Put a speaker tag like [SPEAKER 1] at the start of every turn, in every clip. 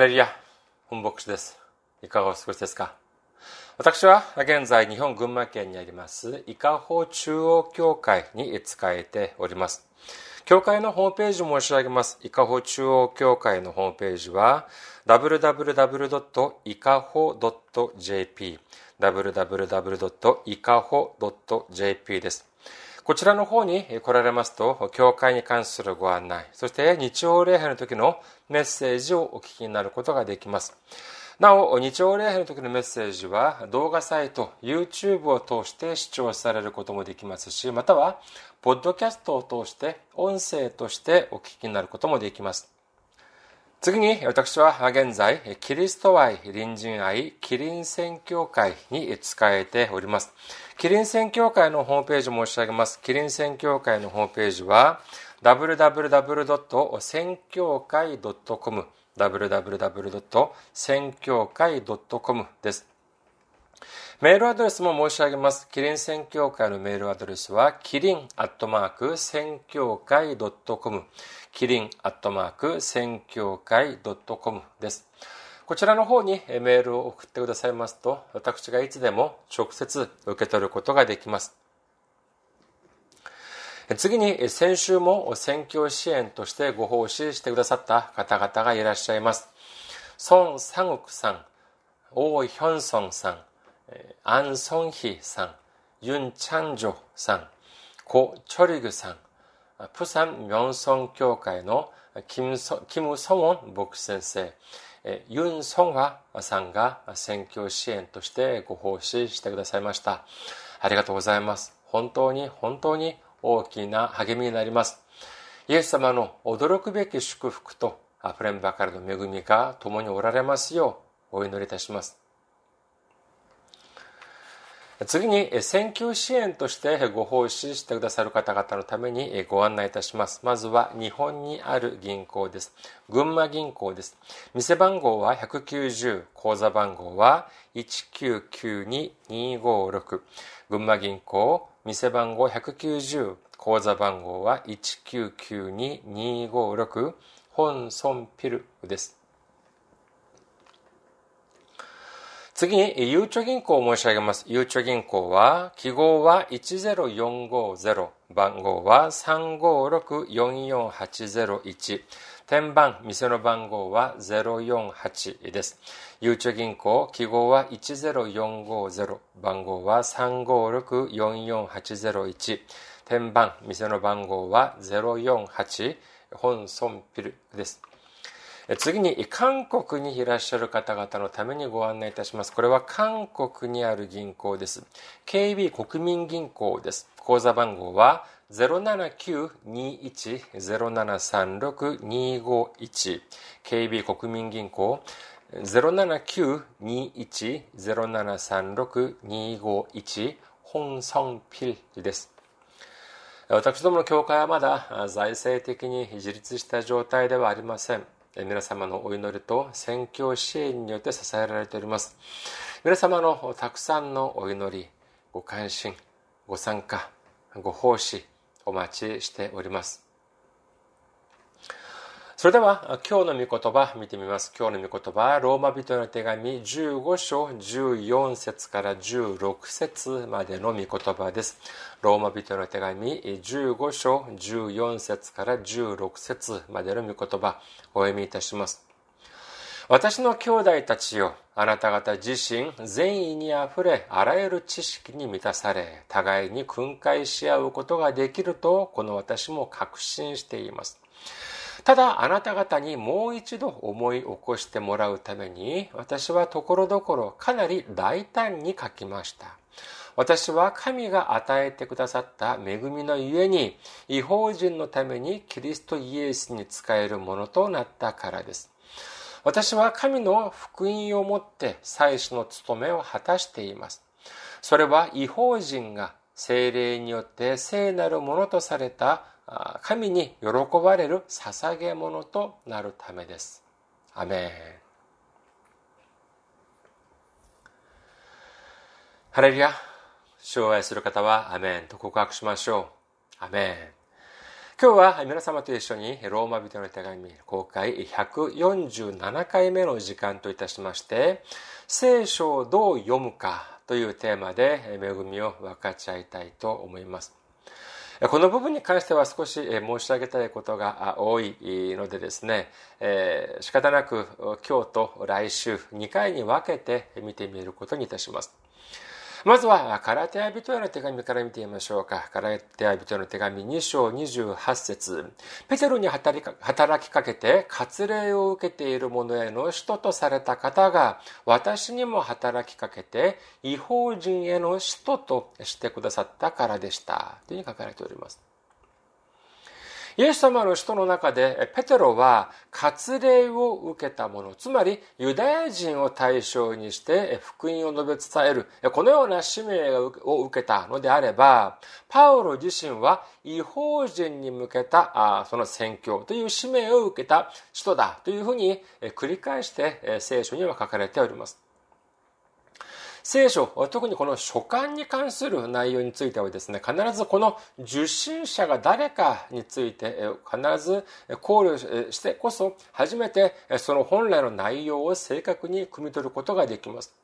[SPEAKER 1] レリア、本牧師です。いかがお過ごしですか？私は現在日本群馬県にあります伊香保中央教会に仕えております。教会のホームページを申し上げます。伊香保中央教会のホームページは www.ikaho.jp www.ikaho.jp です。こちらの方に来られますと、教会に関するご案内、そして日曜礼拝の時のメッセージをお聞きになることができます。なお、日曜礼拝の時のメッセージは動画サイト、YouTube を通して視聴されることもできますし、または、ポッドキャストを通して音声としてお聞きになることもできます。次に私は現在、キリスト愛、隣人愛、キリン宣教会に使えております。キリン宣教会のホームページを申し上げます。キリン宣教会のホームページは www. 宣教会 .com www. 宣教会 .com です。メールアドレスも申し上げます。キリン宣教会のメールアドレスは、キリンアットマーク宣教会 .com キリンアットマーク宣教会 .com です。こちらの方にメールを送ってくださいますと、私がいつでも直接受け取ることができます。次に、先週も選挙支援としてご奉仕してくださった方々がいらっしゃいます。孫三国さん、王ヒョンソンさん、アン・ソンヒさん、ユン・チャンジョさん、コ・チョリグさん、プサン・ミョンソン協会のキム・ソキムソウォン牧師先生、ユン・ソンハさんが選挙支援としてご奉仕してくださいました。ありがとうございます。本当に本当に大きな励みになります。イエス様の驚くべき祝福と溢れんばかりの恵みが共におられますようお祈りいたします。次に選挙支援としてご奉仕してくださる方々のためにご案内いたします。まずは日本にある銀行です。群馬銀行です。店番号は190、口座番号は1992256。群馬銀行、店番号190、口座番号は1992256。本村ピルです。次に、ゆうちょ銀行を申し上げます。ゆうちょ銀行は、記号は10450、番号は356-44801、天番、店の番号は048です。ゆうちょ銀行、記号は10450、番号は356-44801、天番、店の番号は048、本村ピルです。次に韓国にいらっしゃる方々のためにご案内いたします。これは韓国にある銀行です。KB 国民銀行です。口座番号は079-21-0736-251 KB 国民銀行079-21-0736-251本村ピルです。私どもの教会はまだ財政的に自立した状態ではありません。皆様のお祈りと宣教支援によって支えられております。皆様のたくさんのお祈り、ご関心、ご参加、ご奉仕、お待ちしております。それでは今日の御言葉見てみます。今日の御言葉はローマ人の手紙15章14節から16節までの御言葉です。ローマ人の手紙15章14節から16節までの御言葉お読みいたします。私の兄弟たちよ、あなた方自身善意にあふれ、あらゆる知識に満たされ、互いに訓戒し合うことができると、この私も確信しています。ただあなた方にもう一度思い起こしてもらうために私はところどころかなり大胆に書きました。私は神が与えてくださった恵みのゆえに違法人のためにキリストイエスに仕えるものとなったからです。私は神の福音をもって祭司の務めを果たしています。それは違法人が精霊によって聖なるものとされた神に喜ばれる捧げ物となるためです。アメン。ハレルヤ、主を愛する方はアメンと告白しましょう。アメン。今日は皆様と一緒にローマ人の手紙公開147回目の時間といたしまして聖書をどう読むかというテーマで恵みを分かち合いたいと思いますこの部分に関しては少し申し上げたいことが多いのでですね、えー、仕方なく今日と来週2回に分けて見てみることにいたします。まずは、カラテア人への手紙から見てみましょうか。カラテア人への手紙2章28節ペテロに働きかけて割礼を受けている者への使徒とされた方が、私にも働きかけて、違法人への使徒としてくださったからでした。というふうに書かれております。イエス様の人の中でペテロは割礼を受けた者つまりユダヤ人を対象にして福音を述べ伝えるこのような使命を受けたのであればパウロ自身は違法人に向けたその宣教という使命を受けた人だというふうに繰り返して聖書には書かれております。聖書、特にこの書簡に関する内容についてはですね、必ずこの受信者が誰かについて必ず考慮してこそ、初めてその本来の内容を正確に汲み取ることができます。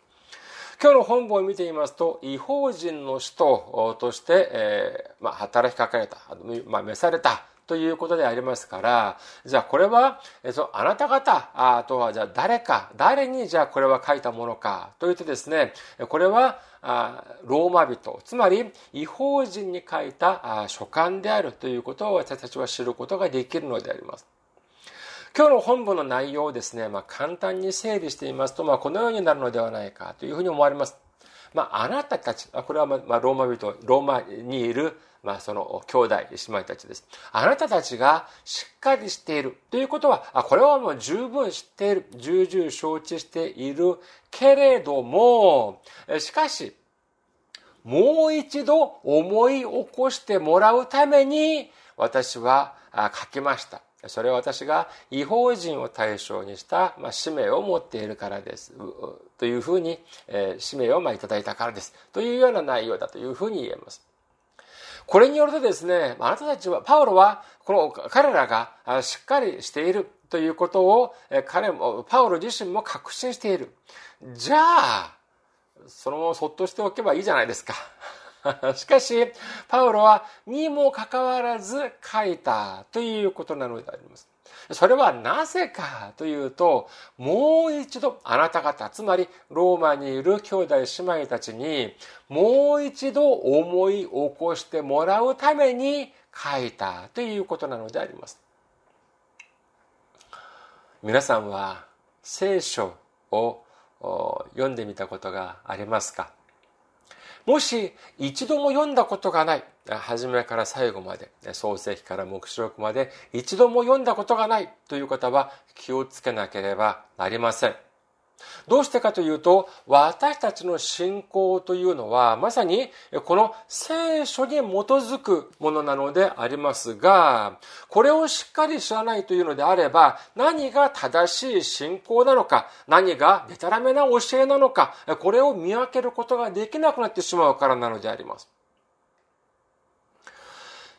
[SPEAKER 1] 今日の本文を見てみますと、違法人の使徒として、えーまあ、働きかけられた、まあ、召されたということでありますから、じゃあこれは、えっと、あなた方、あとはじゃあ誰か、誰にじゃあこれは書いたものか、というとですね、これは、あローマ人、つまり違法人に書いたあ書簡であるということを私たちは知ることができるのであります。今日の本文の内容をですね、まあ、簡単に整理してみますと、まあ、このようになるのではないかというふうに思われます。まあ、あなたたち、これはまあローマ人、ローマにいるまあ、その兄弟、姉妹たちです。あなたたちがしっかりしているということは、あこれはもう十分知っている、重々承知しているけれども、しかし、もう一度思い起こしてもらうために、私は書きました。それは私が違法人を対象にした、まあ、使命を持っているからです。というふうに、えー、使命をまあいただいたからです。というような内容だというふうに言えます。これによるとですね、あなたたちは、パウロは、この彼らがしっかりしているということを、彼も、パウロ自身も確信している。じゃあ、そのままそっとしておけばいいじゃないですか。しかし、パウロは、にもかかわらず書いたということなのであります。それはなぜかというと、もう一度あなた方、つまりローマにいる兄弟姉妹たちに、もう一度思い起こしてもらうために書いたということなのであります。皆さんは聖書を読んでみたことがありますか？もし一度も読んだことがない、初めから最後まで、創世記から目視録まで一度も読んだことがないという方は気をつけなければなりません。どうしてかというと、私たちの信仰というのは、まさにこの聖書に基づくものなのでありますが、これをしっかり知らないというのであれば、何が正しい信仰なのか、何がデタラメな教えなのか、これを見分けることができなくなってしまうからなのであります。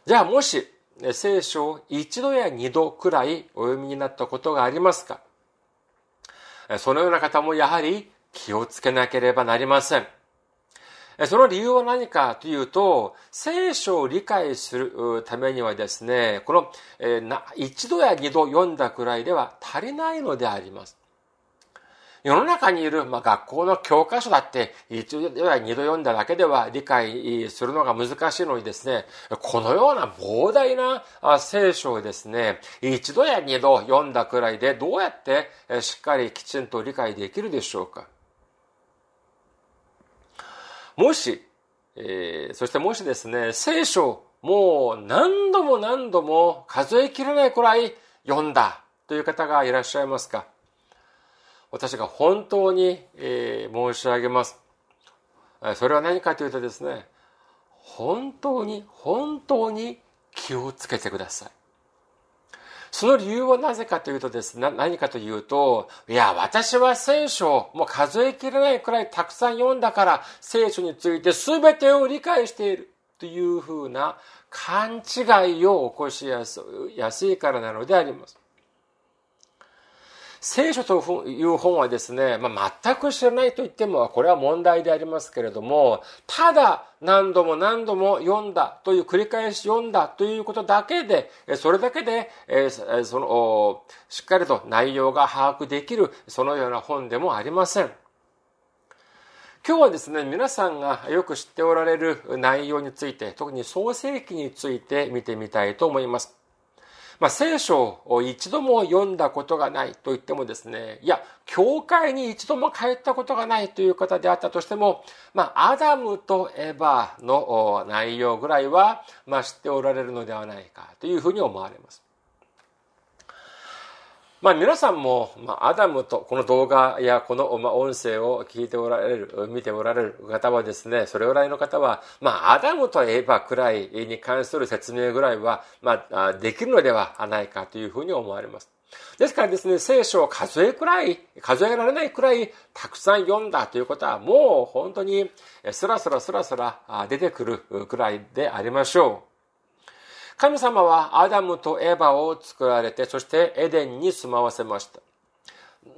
[SPEAKER 1] じゃあもし、聖書を一度や二度くらいお読みになったことがありますか？そのような方もやはり気をつけなければなりません。その理由は何かというと、聖書を理解するためにはですね、この、一度や二度読んだくらいでは足りないのであります。世の中にいる、まあ、学校の教科書だって、一度や二度読んだだけでは理解するのが難しいのにですね、このような膨大な聖書をですね、一度や二度読んだくらいでどうやってしっかりきちんと理解できるでしょうか。もし、えー、そしてもしですね、聖書もう何度も何度も数えきれないくらい読んだという方がいらっしゃいますか？私が本当に、えー、申し上げます。それは何かというとですね、本当に、本当に気をつけてください。その理由はなぜかというとですね、何かというと、いや、私は聖書をもう数えきれないくらいたくさん読んだから、聖書について全てを理解している。というふうな勘違いを起こしやすいからなのであります。聖書という本はですね、まあ、全く知らないと言っても、これは問題でありますけれども、ただ何度も何度も読んだという、繰り返し読んだということだけで、それだけで、その、しっかりと内容が把握できる、そのような本でもありません。今日はですね、皆さんがよく知っておられる内容について、特に創世記について見てみたいと思います。まあ、聖書を一度も読んだことがないと言ってもですね、いや、教会に一度も帰ったことがないという方であったとしても、まあ、アダムとエヴァの内容ぐらいは、まあ、知っておられるのではないかというふうに思われます。まあ皆さんも、まあ、アダムとこの動画やこの、まあ、音声を聞いておられる、見ておられる方はですね、それぐらいの方は、まあアダムとエヴァくらいに関する説明ぐらいは、まあできるのではないかというふうに思われます。ですからですね、聖書を数えくらい、数えられないくらいたくさん読んだということはもう本当にスラスラスラスラ出てくるくらいでありましょう。神様はアダムとエヴァを作られて、そしてエデンに住まわせました。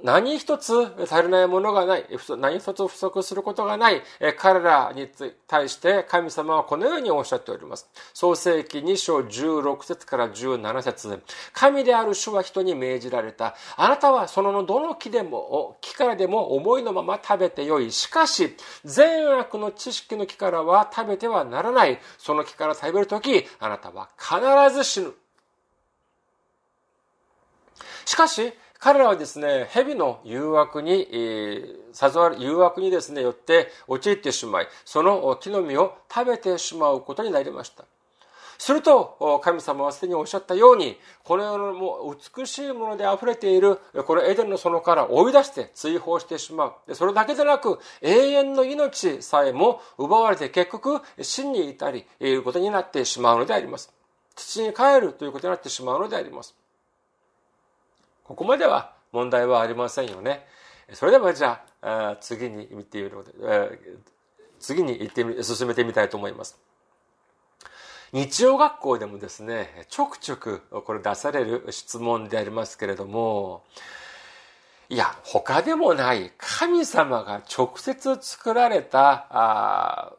[SPEAKER 1] 何一つ足りないものがない、何一つ不足することがない、彼らに対して神様はこのようにおっしゃっております。創世記2章16節から17節神である主は人に命じられた。あなたはそのどの木でも、木からでも思いのまま食べてよい。しかし、善悪の知識の木からは食べてはならない。その木から食べるとき、あなたは必ず死ぬ。しかし、彼らはですね、蛇の誘惑に、えー、誘われ、誘惑にですね、よって陥ってしまい、その木の実を食べてしまうことになりました。すると、神様はすでにおっしゃったように、この世のも美しいもので溢れている、このエデンの園から追い出して追放してしまう。それだけでなく、永遠の命さえも奪われて結局、死に至り、いうことになってしまうのであります。土に帰るということになってしまうのであります。ここまでは問題はありませんよね。それではじゃあ、次に見てみるので次に行ってみ、進めてみたいと思います。日曜学校でもですね、ちょくちょくこれ出される質問でありますけれども、いや、他でもない神様が直接作られた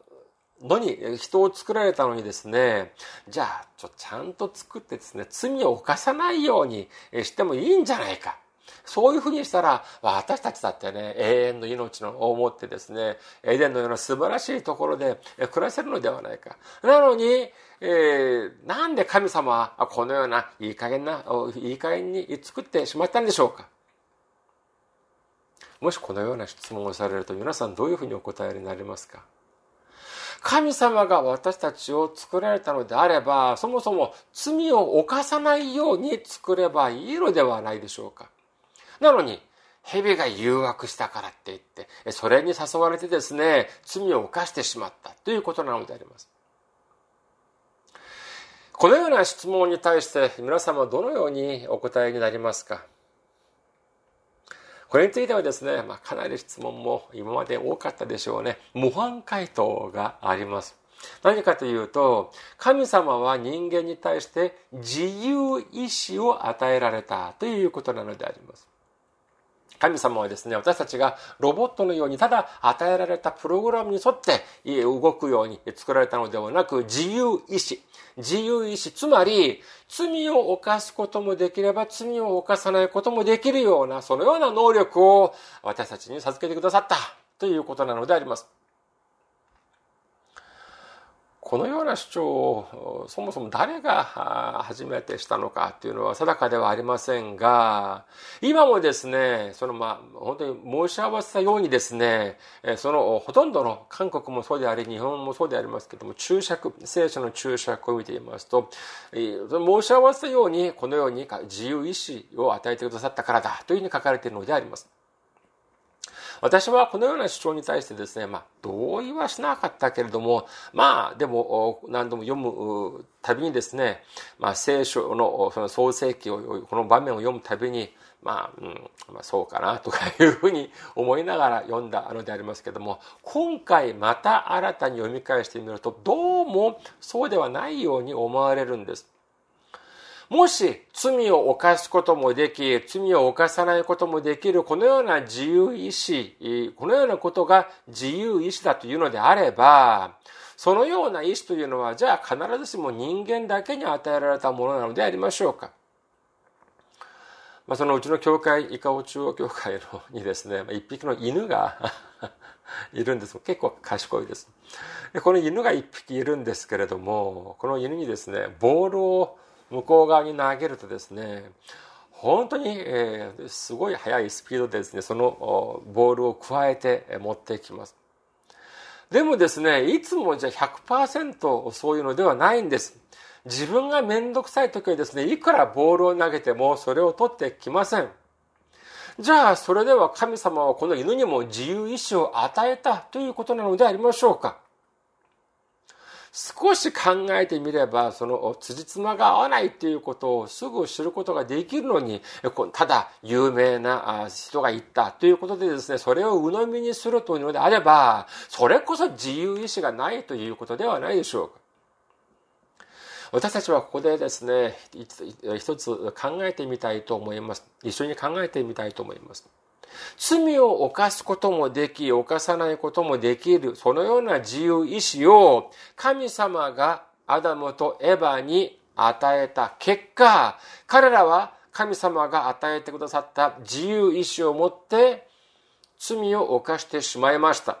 [SPEAKER 1] のに、人を作られたのにですね、じゃあ、ちょ、ちゃんと作ってですね、罪を犯さないようにしてもいいんじゃないか。そういうふうにしたら、私たちだってね、永遠の命を持ってですね、エデンのような素晴らしいところで暮らせるのではないか。なのに、えー、なんで神様はこのようないい加減な、いい加減に作ってしまったんでしょうか。もしこのような質問をされると皆さんどういうふうにお答えになりますか？神様が私たちを作られたのであれば、そもそも罪を犯さないように作ればいいのではないでしょうか。なのに、蛇が誘惑したからって言って、それに誘われてですね、罪を犯してしまったということなのであります。このような質問に対して皆様はどのようにお答えになりますか？これについてはですね、まあ、かなり質問も今まで多かったでしょうね。模範回答があります。何かというと、神様は人間に対して自由意志を与えられたということなのであります。神様はですね、私たちがロボットのようにただ与えられたプログラムに沿って動くように作られたのではなく、自由意志。自由意志。つまり、罪を犯すこともできれば罪を犯さないこともできるような、そのような能力を私たちに授けてくださったということなのであります。このような主張をそもそも誰が初めてしたのかというのは定かではありませんが、今もですね、そのまあ、本当に申し合わせたようにですね、そのほとんどの韓国もそうであり、日本もそうでありますけども、注釈、聖書の注釈を見ていますと、申し合わせたように、このように自由意志を与えてくださったからだというふうに書かれているのであります。私はこのような主張に対してですね、まあ、同意はしなかったけれども、まあ、でも、何度も読むたびにですね、まあ、聖書のその創世記を、この場面を読むたびに、まあ、うん、まあ、そうかなとかいうふうに思いながら読んだのでありますけれども、今回また新たに読み返してみると、どうもそうではないように思われるんです。もし罪を犯すこともでき、罪を犯さないこともできる、このような自由意志、このようなことが自由意志だというのであれば、そのような意志というのは、じゃあ必ずしも人間だけに与えられたものなのでありましょうか。まあ、そのうちの教会、イカオ中央教会のにですね、一匹の犬が いるんです。結構賢いです。でこの犬が一匹いるんですけれども、この犬にですね、ボールを向こう側に投げるとですね本当に、えー、すごい速いスピードでですねそのボールを加えて持ってきます。でもですねいつもじゃあ100%そういうのではないんです。自分が面倒くさい時はですねいくらボールを投げてもそれを取ってきません。じゃあそれでは神様はこの犬にも自由意志を与えたということなのでありましょうか。少し考えてみれば、その辻褄が合わないっていうことをすぐ知ることができるのに、ただ有名な人が言ったということでですね、それを鵜呑みにするというのであれば、それこそ自由意志がないということではないでしょうか。私たちはここでですね、一つ考えてみたいと思います。一緒に考えてみたいと思います。罪を犯すこともでき、犯さないこともできる、そのような自由意志を神様がアダムとエバに与えた結果、彼らは神様が与えてくださった自由意志を持って罪を犯してしまいました。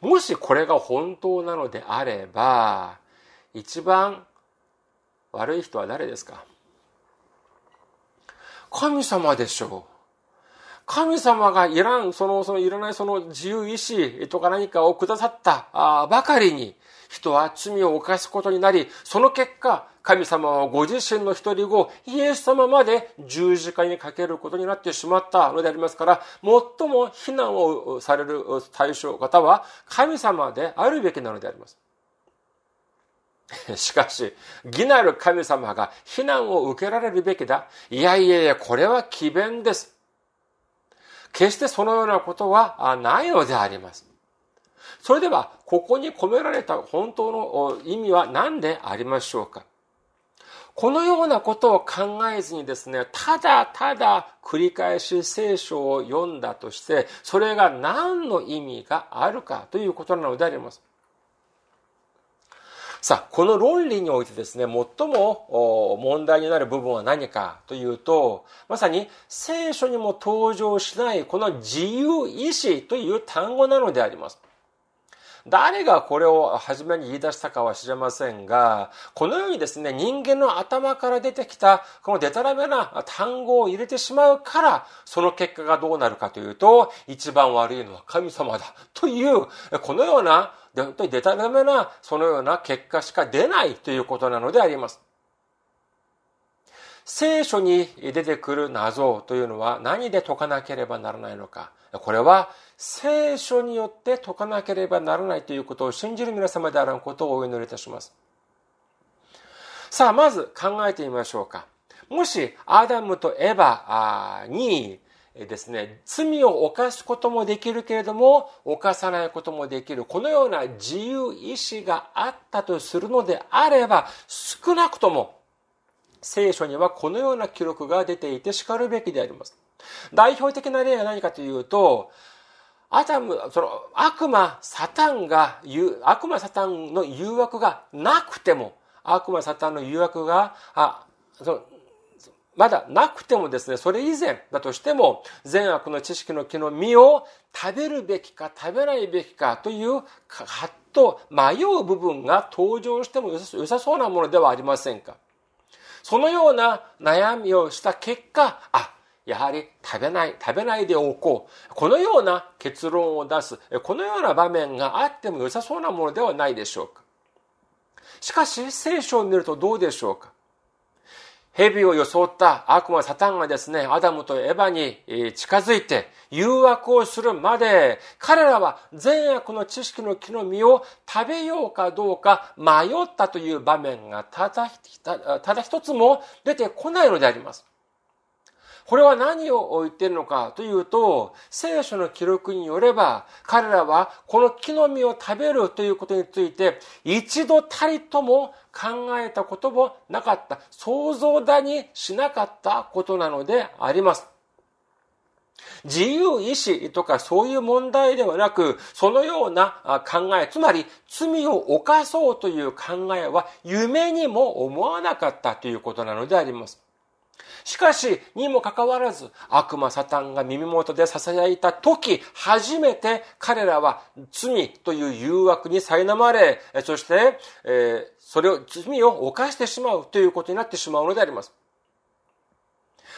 [SPEAKER 1] もしこれが本当なのであれば、一番悪い人は誰ですか？神様でしょう。神様がいらん、その、そのいらないその自由意志とか何かをくださったばかりに、人は罪を犯すことになり、その結果、神様はご自身の一人子、イエス様まで十字架にかけることになってしまったのでありますから、最も非難をされる対象方は神様であるべきなのであります。しかし、義なる神様が非難を受けられるべきだ。いやいやいや、これは奇弁です。決してそのようなことはないのであります。それでは、ここに込められた本当の意味は何でありましょうかこのようなことを考えずにですね、ただただ繰り返し聖書を読んだとして、それが何の意味があるかということなのであります。さあ、この論理においてですね、最も問題になる部分は何かというと、まさに聖書にも登場しないこの自由意志という単語なのであります。誰がこれを初めに言い出したかは知りませんが、このようにですね、人間の頭から出てきた、このデタラメな単語を入れてしまうから、その結果がどうなるかというと、一番悪いのは神様だ。という、このような、本当にデタラメな、そのような結果しか出ないということなのであります。聖書に出てくる謎というのは何で解かなければならないのか。これは聖書によって解かなければならないということを信じる皆様であることをお祈りいたします。さあ、まず考えてみましょうか。もし、アダムとエヴァにですね、罪を犯すこともできるけれども、犯さないこともできる、このような自由意志があったとするのであれば、少なくとも聖書にはこのような記録が出ていて叱るべきであります。代表的な例は何かというと、アダム、その悪魔、サタンが、悪魔、サタンの誘惑がなくても、悪魔、サタンの誘惑が、あ、そのまだなくてもですね、それ以前だとしても、善悪の知識の木の実を食べるべきか食べないべきかという葛藤、迷う部分が登場しても良さそうなものではありませんか。そのような悩みをした結果、あ、やはり食べない、食べないでおこう。このような結論を出す、このような場面があっても良さそうなものではないでしょうか。しかし、聖書を見るとどうでしょうか。蛇を装った悪魔サタンがですね、アダムとエヴァに近づいて誘惑をするまで、彼らは善悪の知識の木の実を食べようかどうか迷ったという場面がただただ一つも出てこないのであります。これは何を言っているのかというと、聖書の記録によれば、彼らはこの木の実を食べるということについて、一度たりとも考えたこともなかった、想像だにしなかったことなのであります。自由意志とかそういう問題ではなく、そのような考え、つまり罪を犯そうという考えは夢にも思わなかったということなのであります。しかし、にもかかわらず、悪魔サタンが耳元で囁いた時、初めて彼らは罪という誘惑に苛まれ、そして、えー、それを、罪を犯してしまうということになってしまうのであります。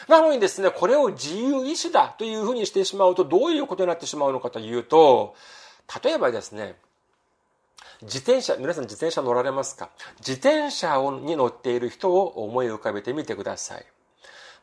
[SPEAKER 1] なのにですね、これを自由意志だというふうにしてしまうと、どういうことになってしまうのかというと、例えばですね、自転車、皆さん自転車乗られますか？自転車に乗っている人を思い浮かべてみてください。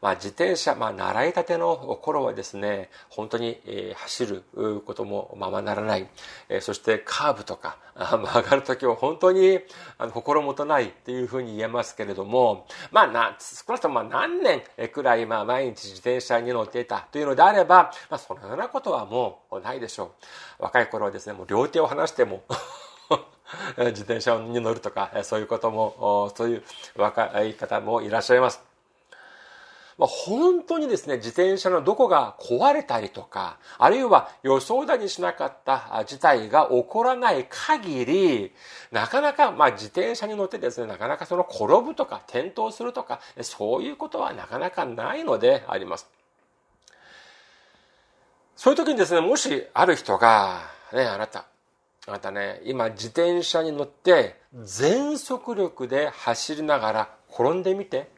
[SPEAKER 1] まあ、自転車、まあ、習いたての頃はですね、本当に、えー、走ることもままならない。えー、そしてカーブとか曲がるときは本当にあの心もとないっていうふうに言えますけれども、まあ、な少なくとも何年くらい、まあ、毎日自転車に乗っていたというのであれば、まあ、そのようなことはもうないでしょう。若い頃はですね、もう両手を離しても 自転車に乗るとか、そういうことも、そういう若い方もいらっしゃいます。まあ、本当にですね、自転車のどこが壊れたりとか、あるいは予想だにしなかった事態が起こらない限り、なかなか、まあ、自転車に乗ってですね、なかなかその転ぶとか転倒するとか、そういうことはなかなかないのであります。そういう時にですね、もしある人が、ね、あなた、あなたね、今自転車に乗って全速力で走りながら転んでみて。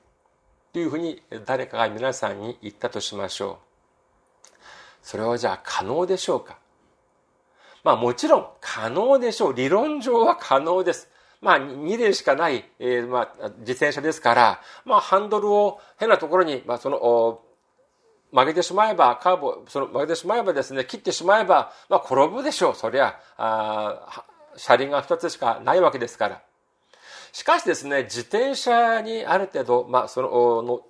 [SPEAKER 1] というふうに誰かが皆さんに言ったとしましょう。それはじゃあ可能でしょうか？まあもちろん可能でしょう。理論上は可能です。まあ2連しかない、えー、まあ自転車ですから、まあハンドルを変なところに、まあその、曲げてしまえば、カーブを、その曲げてしまえばですね、切ってしまえば、まあ転ぶでしょう。そりゃ、あ車輪が2つしかないわけですから。しかしですね、自転車にある程度、まあ、その、の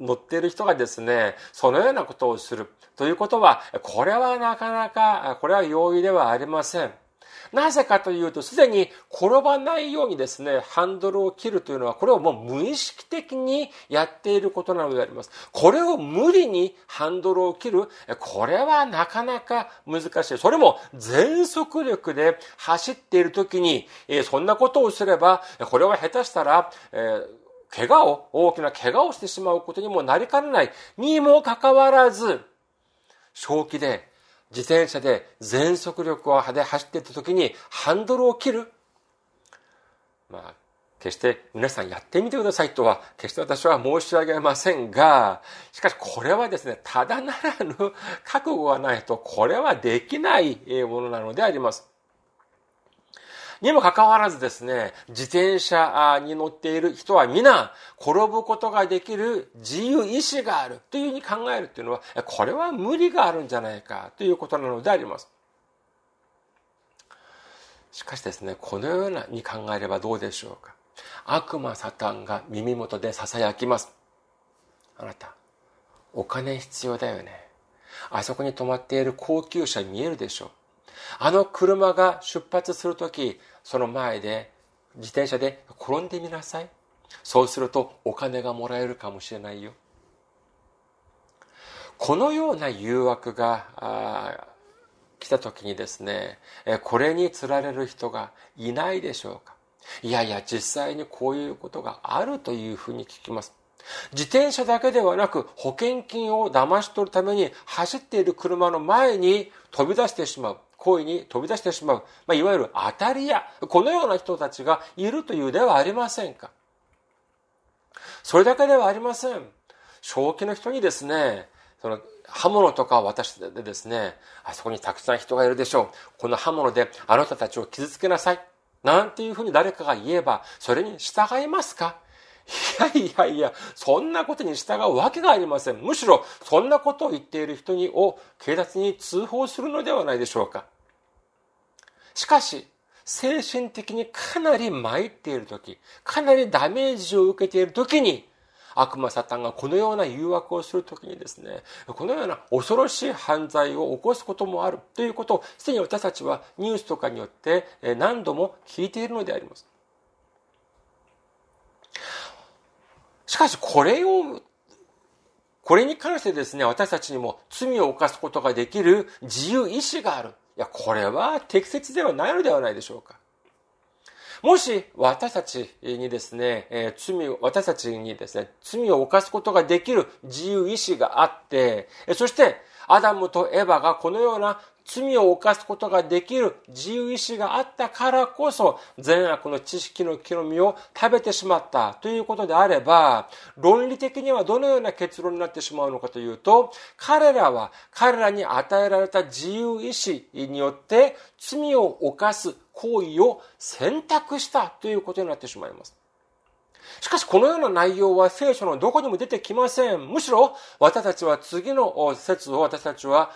[SPEAKER 1] 乗っている人がですね、そのようなことをするということは、これはなかなか、これは容易ではありません。なぜかというと、すでに転ばないようにですね、ハンドルを切るというのは、これをもう無意識的にやっていることなのであります。これを無理にハンドルを切る、これはなかなか難しい。それも全速力で走っている時に、そんなことをすれば、これは下手したら、えー怪我を、大きな怪我をしてしまうことにもなりかねないにもかかわらず、正気で自転車で全速力を派で走っていた時にハンドルを切る。まあ、決して皆さんやってみてくださいとは決して私は申し上げませんが、しかしこれはですね、ただならぬ覚悟がないとこれはできないものなのであります。にもかかわらずですね、自転車に乗っている人は皆、転ぶことができる自由意志があるというふうに考えるというのは、これは無理があるんじゃないかということなのであります。しかしですね、このようなに考えればどうでしょうか。悪魔サタンが耳元で囁きます。あなた、お金必要だよね。あそこに止まっている高級車見えるでしょう。あの車が出発するとき、その前で自転車で転んでみなさい。そうするとお金がもらえるかもしれないよ。このような誘惑が来た時にですね、これにつられる人がいないでしょうかいやいや、実際にこういうことがあるというふうに聞きます。自転車だけではなく保険金を騙し取るために走っている車の前に飛び出してしまう。行為に飛び出してしまう。まあ、いわゆる当たり屋。このような人たちがいるというではありませんか。それだけではありません。正気の人にですね、その刃物とかを渡してですね、あそこにたくさん人がいるでしょう。この刃物であなたたちを傷つけなさい。なんていうふうに誰かが言えば、それに従いますか？いやいやいや、そんなことに従うわけがありません。むしろ、そんなことを言っている人にを警察に通報するのではないでしょうか。しかし、精神的にかなり参っている時、かなりダメージを受けている時に、悪魔サタンがこのような誘惑をするときにですね、このような恐ろしい犯罪を起こすこともあるということを、すでに私たちはニュースとかによって何度も聞いているのであります。しかしこれを、これに関してですね、私たちにも罪を犯すことができる自由意志がある。いや、これは適切ではないのではないでしょうか。もし私たちにですね、えー、罪を、私たちにですね、罪を犯すことができる自由意志があって、そしてアダムとエヴァがこのような罪を犯すことができる自由意志があったからこそ善悪の知識の木の実を食べてしまったということであれば論理的にはどのような結論になってしまうのかというと彼らは彼らに与えられた自由意志によって罪を犯す行為を選択したということになってしまいます。しかしこのような内容は聖書のどこにも出てきません。むしろ私たちは次の説を私たちは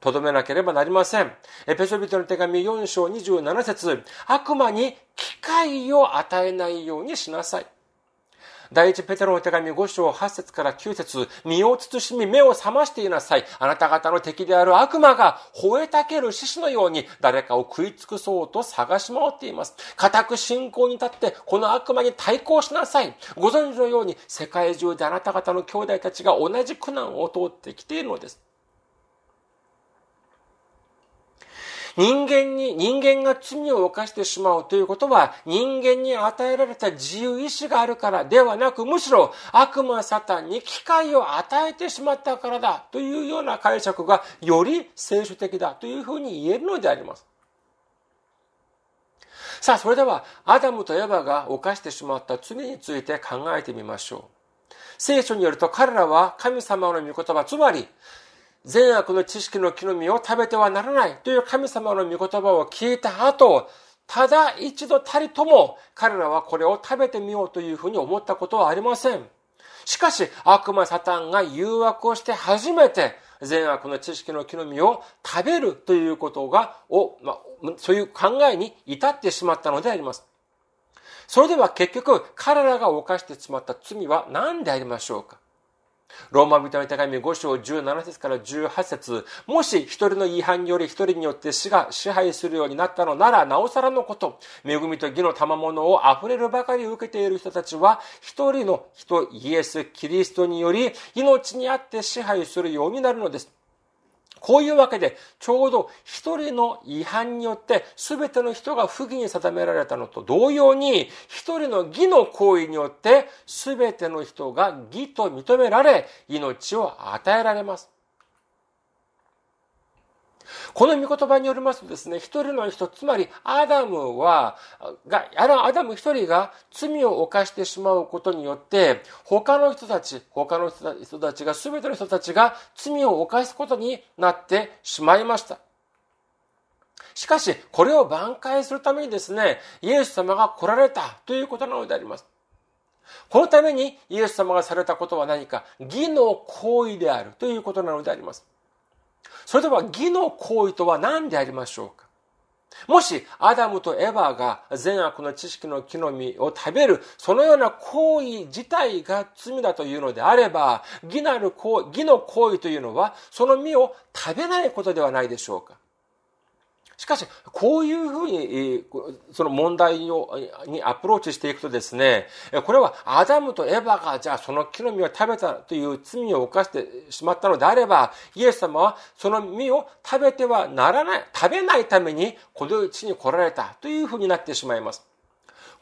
[SPEAKER 1] とどめなければなりません。エペソビトの手紙4章27節悪魔に機会を与えないようにしなさい。第一ペテロの手紙5章8節から9節身を慎み目を覚ましていなさい。あなた方の敵である悪魔が吠えたける獅子のように誰かを食い尽くそうと探し回っています。固く信仰に立ってこの悪魔に対抗しなさい。ご存知のように世界中であなた方の兄弟たちが同じ苦難を通ってきているのです。人間に、人間が罪を犯してしまうということは、人間に与えられた自由意志があるからではなく、むしろ悪魔サタンに機会を与えてしまったからだというような解釈がより聖書的だというふうに言えるのであります。さあ、それでは、アダムとエヴァが犯してしまった罪について考えてみましょう。聖書によると彼らは神様の御言葉、つまり善悪の知識の木の実を食べてはならないという神様の御言葉を聞いた後、ただ一度たりとも彼らはこれを食べてみようというふうに思ったことはありません。しかし悪魔サタンが誘惑をして初めて善悪の知識の木の実を食べるということが、をまそういう考えに至ってしまったのであります。それでは結局彼らが犯してしまった罪は何でありましょうか？ローマ人の手紙5章17節から18節もし一人の違反により一人によって死が支配するようになったのなら、なおさらのこと。恵みと義の賜物を溢れるばかり受けている人たちは、一人の人、イエス・キリストにより、命にあって支配するようになるのです。こういうわけで、ちょうど一人の違反によって全ての人が不義に定められたのと同様に、一人の義の行為によって全ての人が義と認められ、命を与えられます。この御言葉によりますとですね、一人の人、つまりアダムは、が、アダム一人が罪を犯してしまうことによって、他の人たち、他の人たちが、すべての人たちが罪を犯すことになってしまいました。しかし、これを挽回するためにですね、イエス様が来られたということなのであります。このためにイエス様がされたことは何か義の行為であるということなのであります。それでは義の行為とは何でありましょうか？もし、アダムとエヴァが善悪の知識の木の実を食べる、そのような行為自体が罪だというのであれば、義なる行、義の行為というのは、その実を食べないことではないでしょうか？しかし、こういうふうに、その問題を、にアプローチしていくとですね、これはアダムとエヴァが、じゃあその木の実を食べたという罪を犯してしまったのであれば、イエス様はその実を食べてはならない、食べないためにこの地に来られたというふうになってしまいます。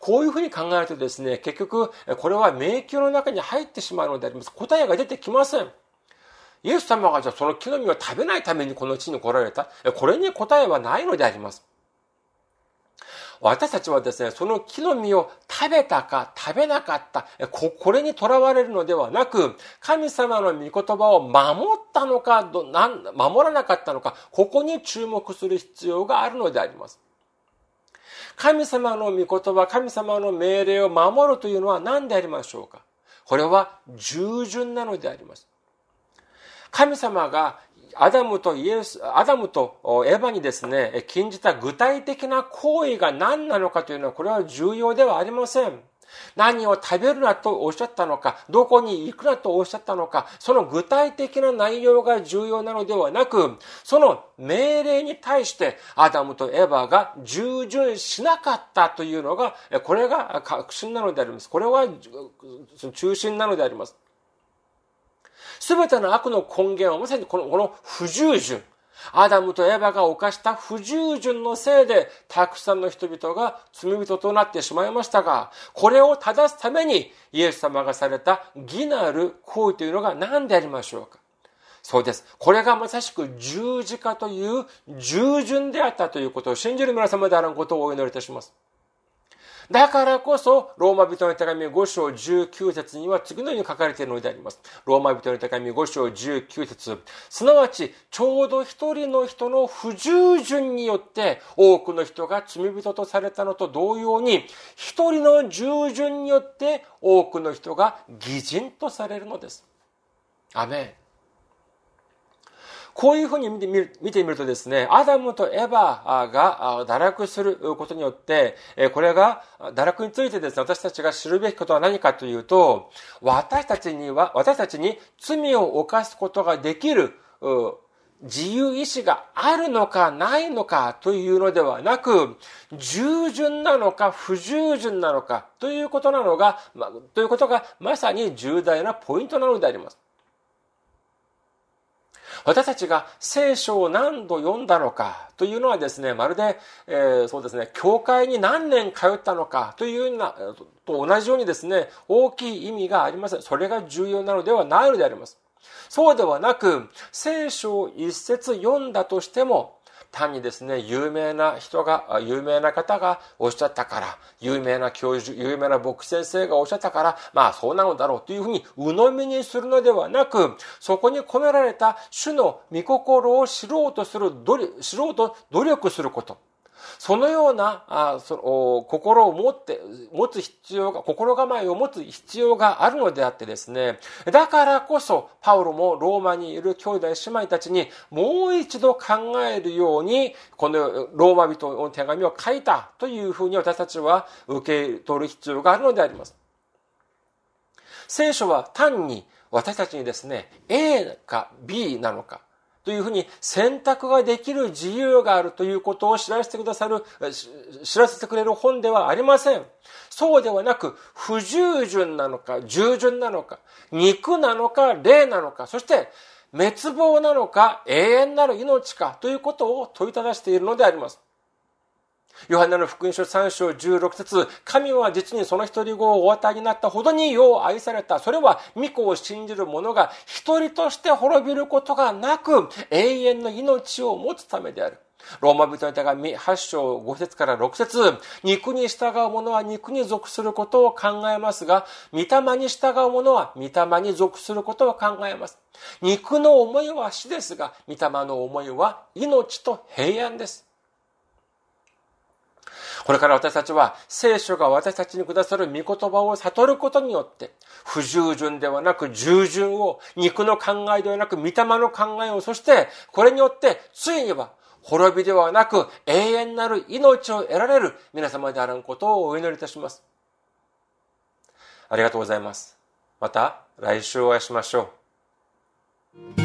[SPEAKER 1] こういうふうに考えるとですね、結局、これは迷宮の中に入ってしまうのであります。答えが出てきません。イエス様がじゃあその木の実を食べないためにこの地に来られた？これに答えはないのであります。私たちはですね、その木の実を食べたか食べなかった、ここれにとらわれるのではなく、神様の御言葉を守ったのか、守らなかったのか、ここに注目する必要があるのであります。神様の御言葉、神様の命令を守るというのは何でありましょうか？これは従順なのであります。神様がアダムとイエス、アダムとエヴァにですね、禁じた具体的な行為が何なのかというのは、これは重要ではありません。何を食べるなとおっしゃったのか、どこに行くなとおっしゃったのか、その具体的な内容が重要なのではなく、その命令に対してアダムとエヴァが従順しなかったというのが、これが確信なのであります。これは中心なのであります。すべての悪の根源はまさにこのこの不従順。アダムとエヴァが犯した不従順のせいで、たくさんの人々が罪人となってしまいましたが、これを正すために、イエス様がされた義なる行為というのが何でありましょうかそうです。これがまさしく十字架という従順であったということを信じる皆様であることをお祈りいたします。だからこそ、ローマ人の手紙5章19節には次のように書かれているのであります。ローマ人の手紙5章19節すなわち、ちょうど一人の人の不従順によって、多くの人が罪人とされたのと同様に、一人の従順によって、多くの人が偽人とされるのです。アメン。こういうふうに見てみる見てみるとですね、アダムとエヴァが堕落することによって、これが堕落についてですね、私たちが知るべきことは何かというと、私たちには、私たちに罪を犯すことができる自由意志があるのかないのかというのではなく、従順なのか不従順なのかということなのが、ま、ということがまさに重大なポイントなのであります。私たちが聖書を何度読んだのかというのはですね、まるで、えー、そうですね、教会に何年通ったのかというような、と同じようにですね、大きい意味がありません。それが重要なのではないのであります。そうではなく、聖書を一節読んだとしても、単にですね、有名な人が、有名な方がおっしゃったから、有名な教授、有名な牧師先生がおっしゃったから、まあそうなのだろうというふうに鵜呑みにするのではなく、そこに込められた主の御心を知ろうとする、知ろうと努力すること。そのようなあその心を持って、持つ必要が、心構えを持つ必要があるのであってですね、だからこそ、パウロもローマにいる兄弟姉妹たちにもう一度考えるように、このローマ人の手紙を書いたというふうに私たちは受け取る必要があるのであります。聖書は単に私たちにですね、A か B なのか、というふうに選択ができる自由があるということを知らせてくださる、知らせてくれる本ではありません。そうではなく、不従順なのか、従順なのか、肉なのか、霊なのか、そして滅亡なのか、永遠なる命かということを問いただしているのであります。ヨハネの福音書3章16節神は実にその一人子をお与えになったほどによう愛された。それは、御子を信じる者が一人として滅びることがなく、永遠の命を持つためである。ローマ人の手紙8章5節から6節肉に従う者は肉に属することを考えますが、御霊に従う者は御霊に属することを考えます。肉の思いは死ですが、御霊の思いは命と平安です。これから私たちは聖書が私たちにくださる御言葉を悟ることによって、不従順ではなく従順を、肉の考えではなく御霊の考えを、そしてこれによってついには滅びではなく永遠なる命を得られる皆様であることをお祈りいたします。ありがとうございます。また来週お会いしましょう。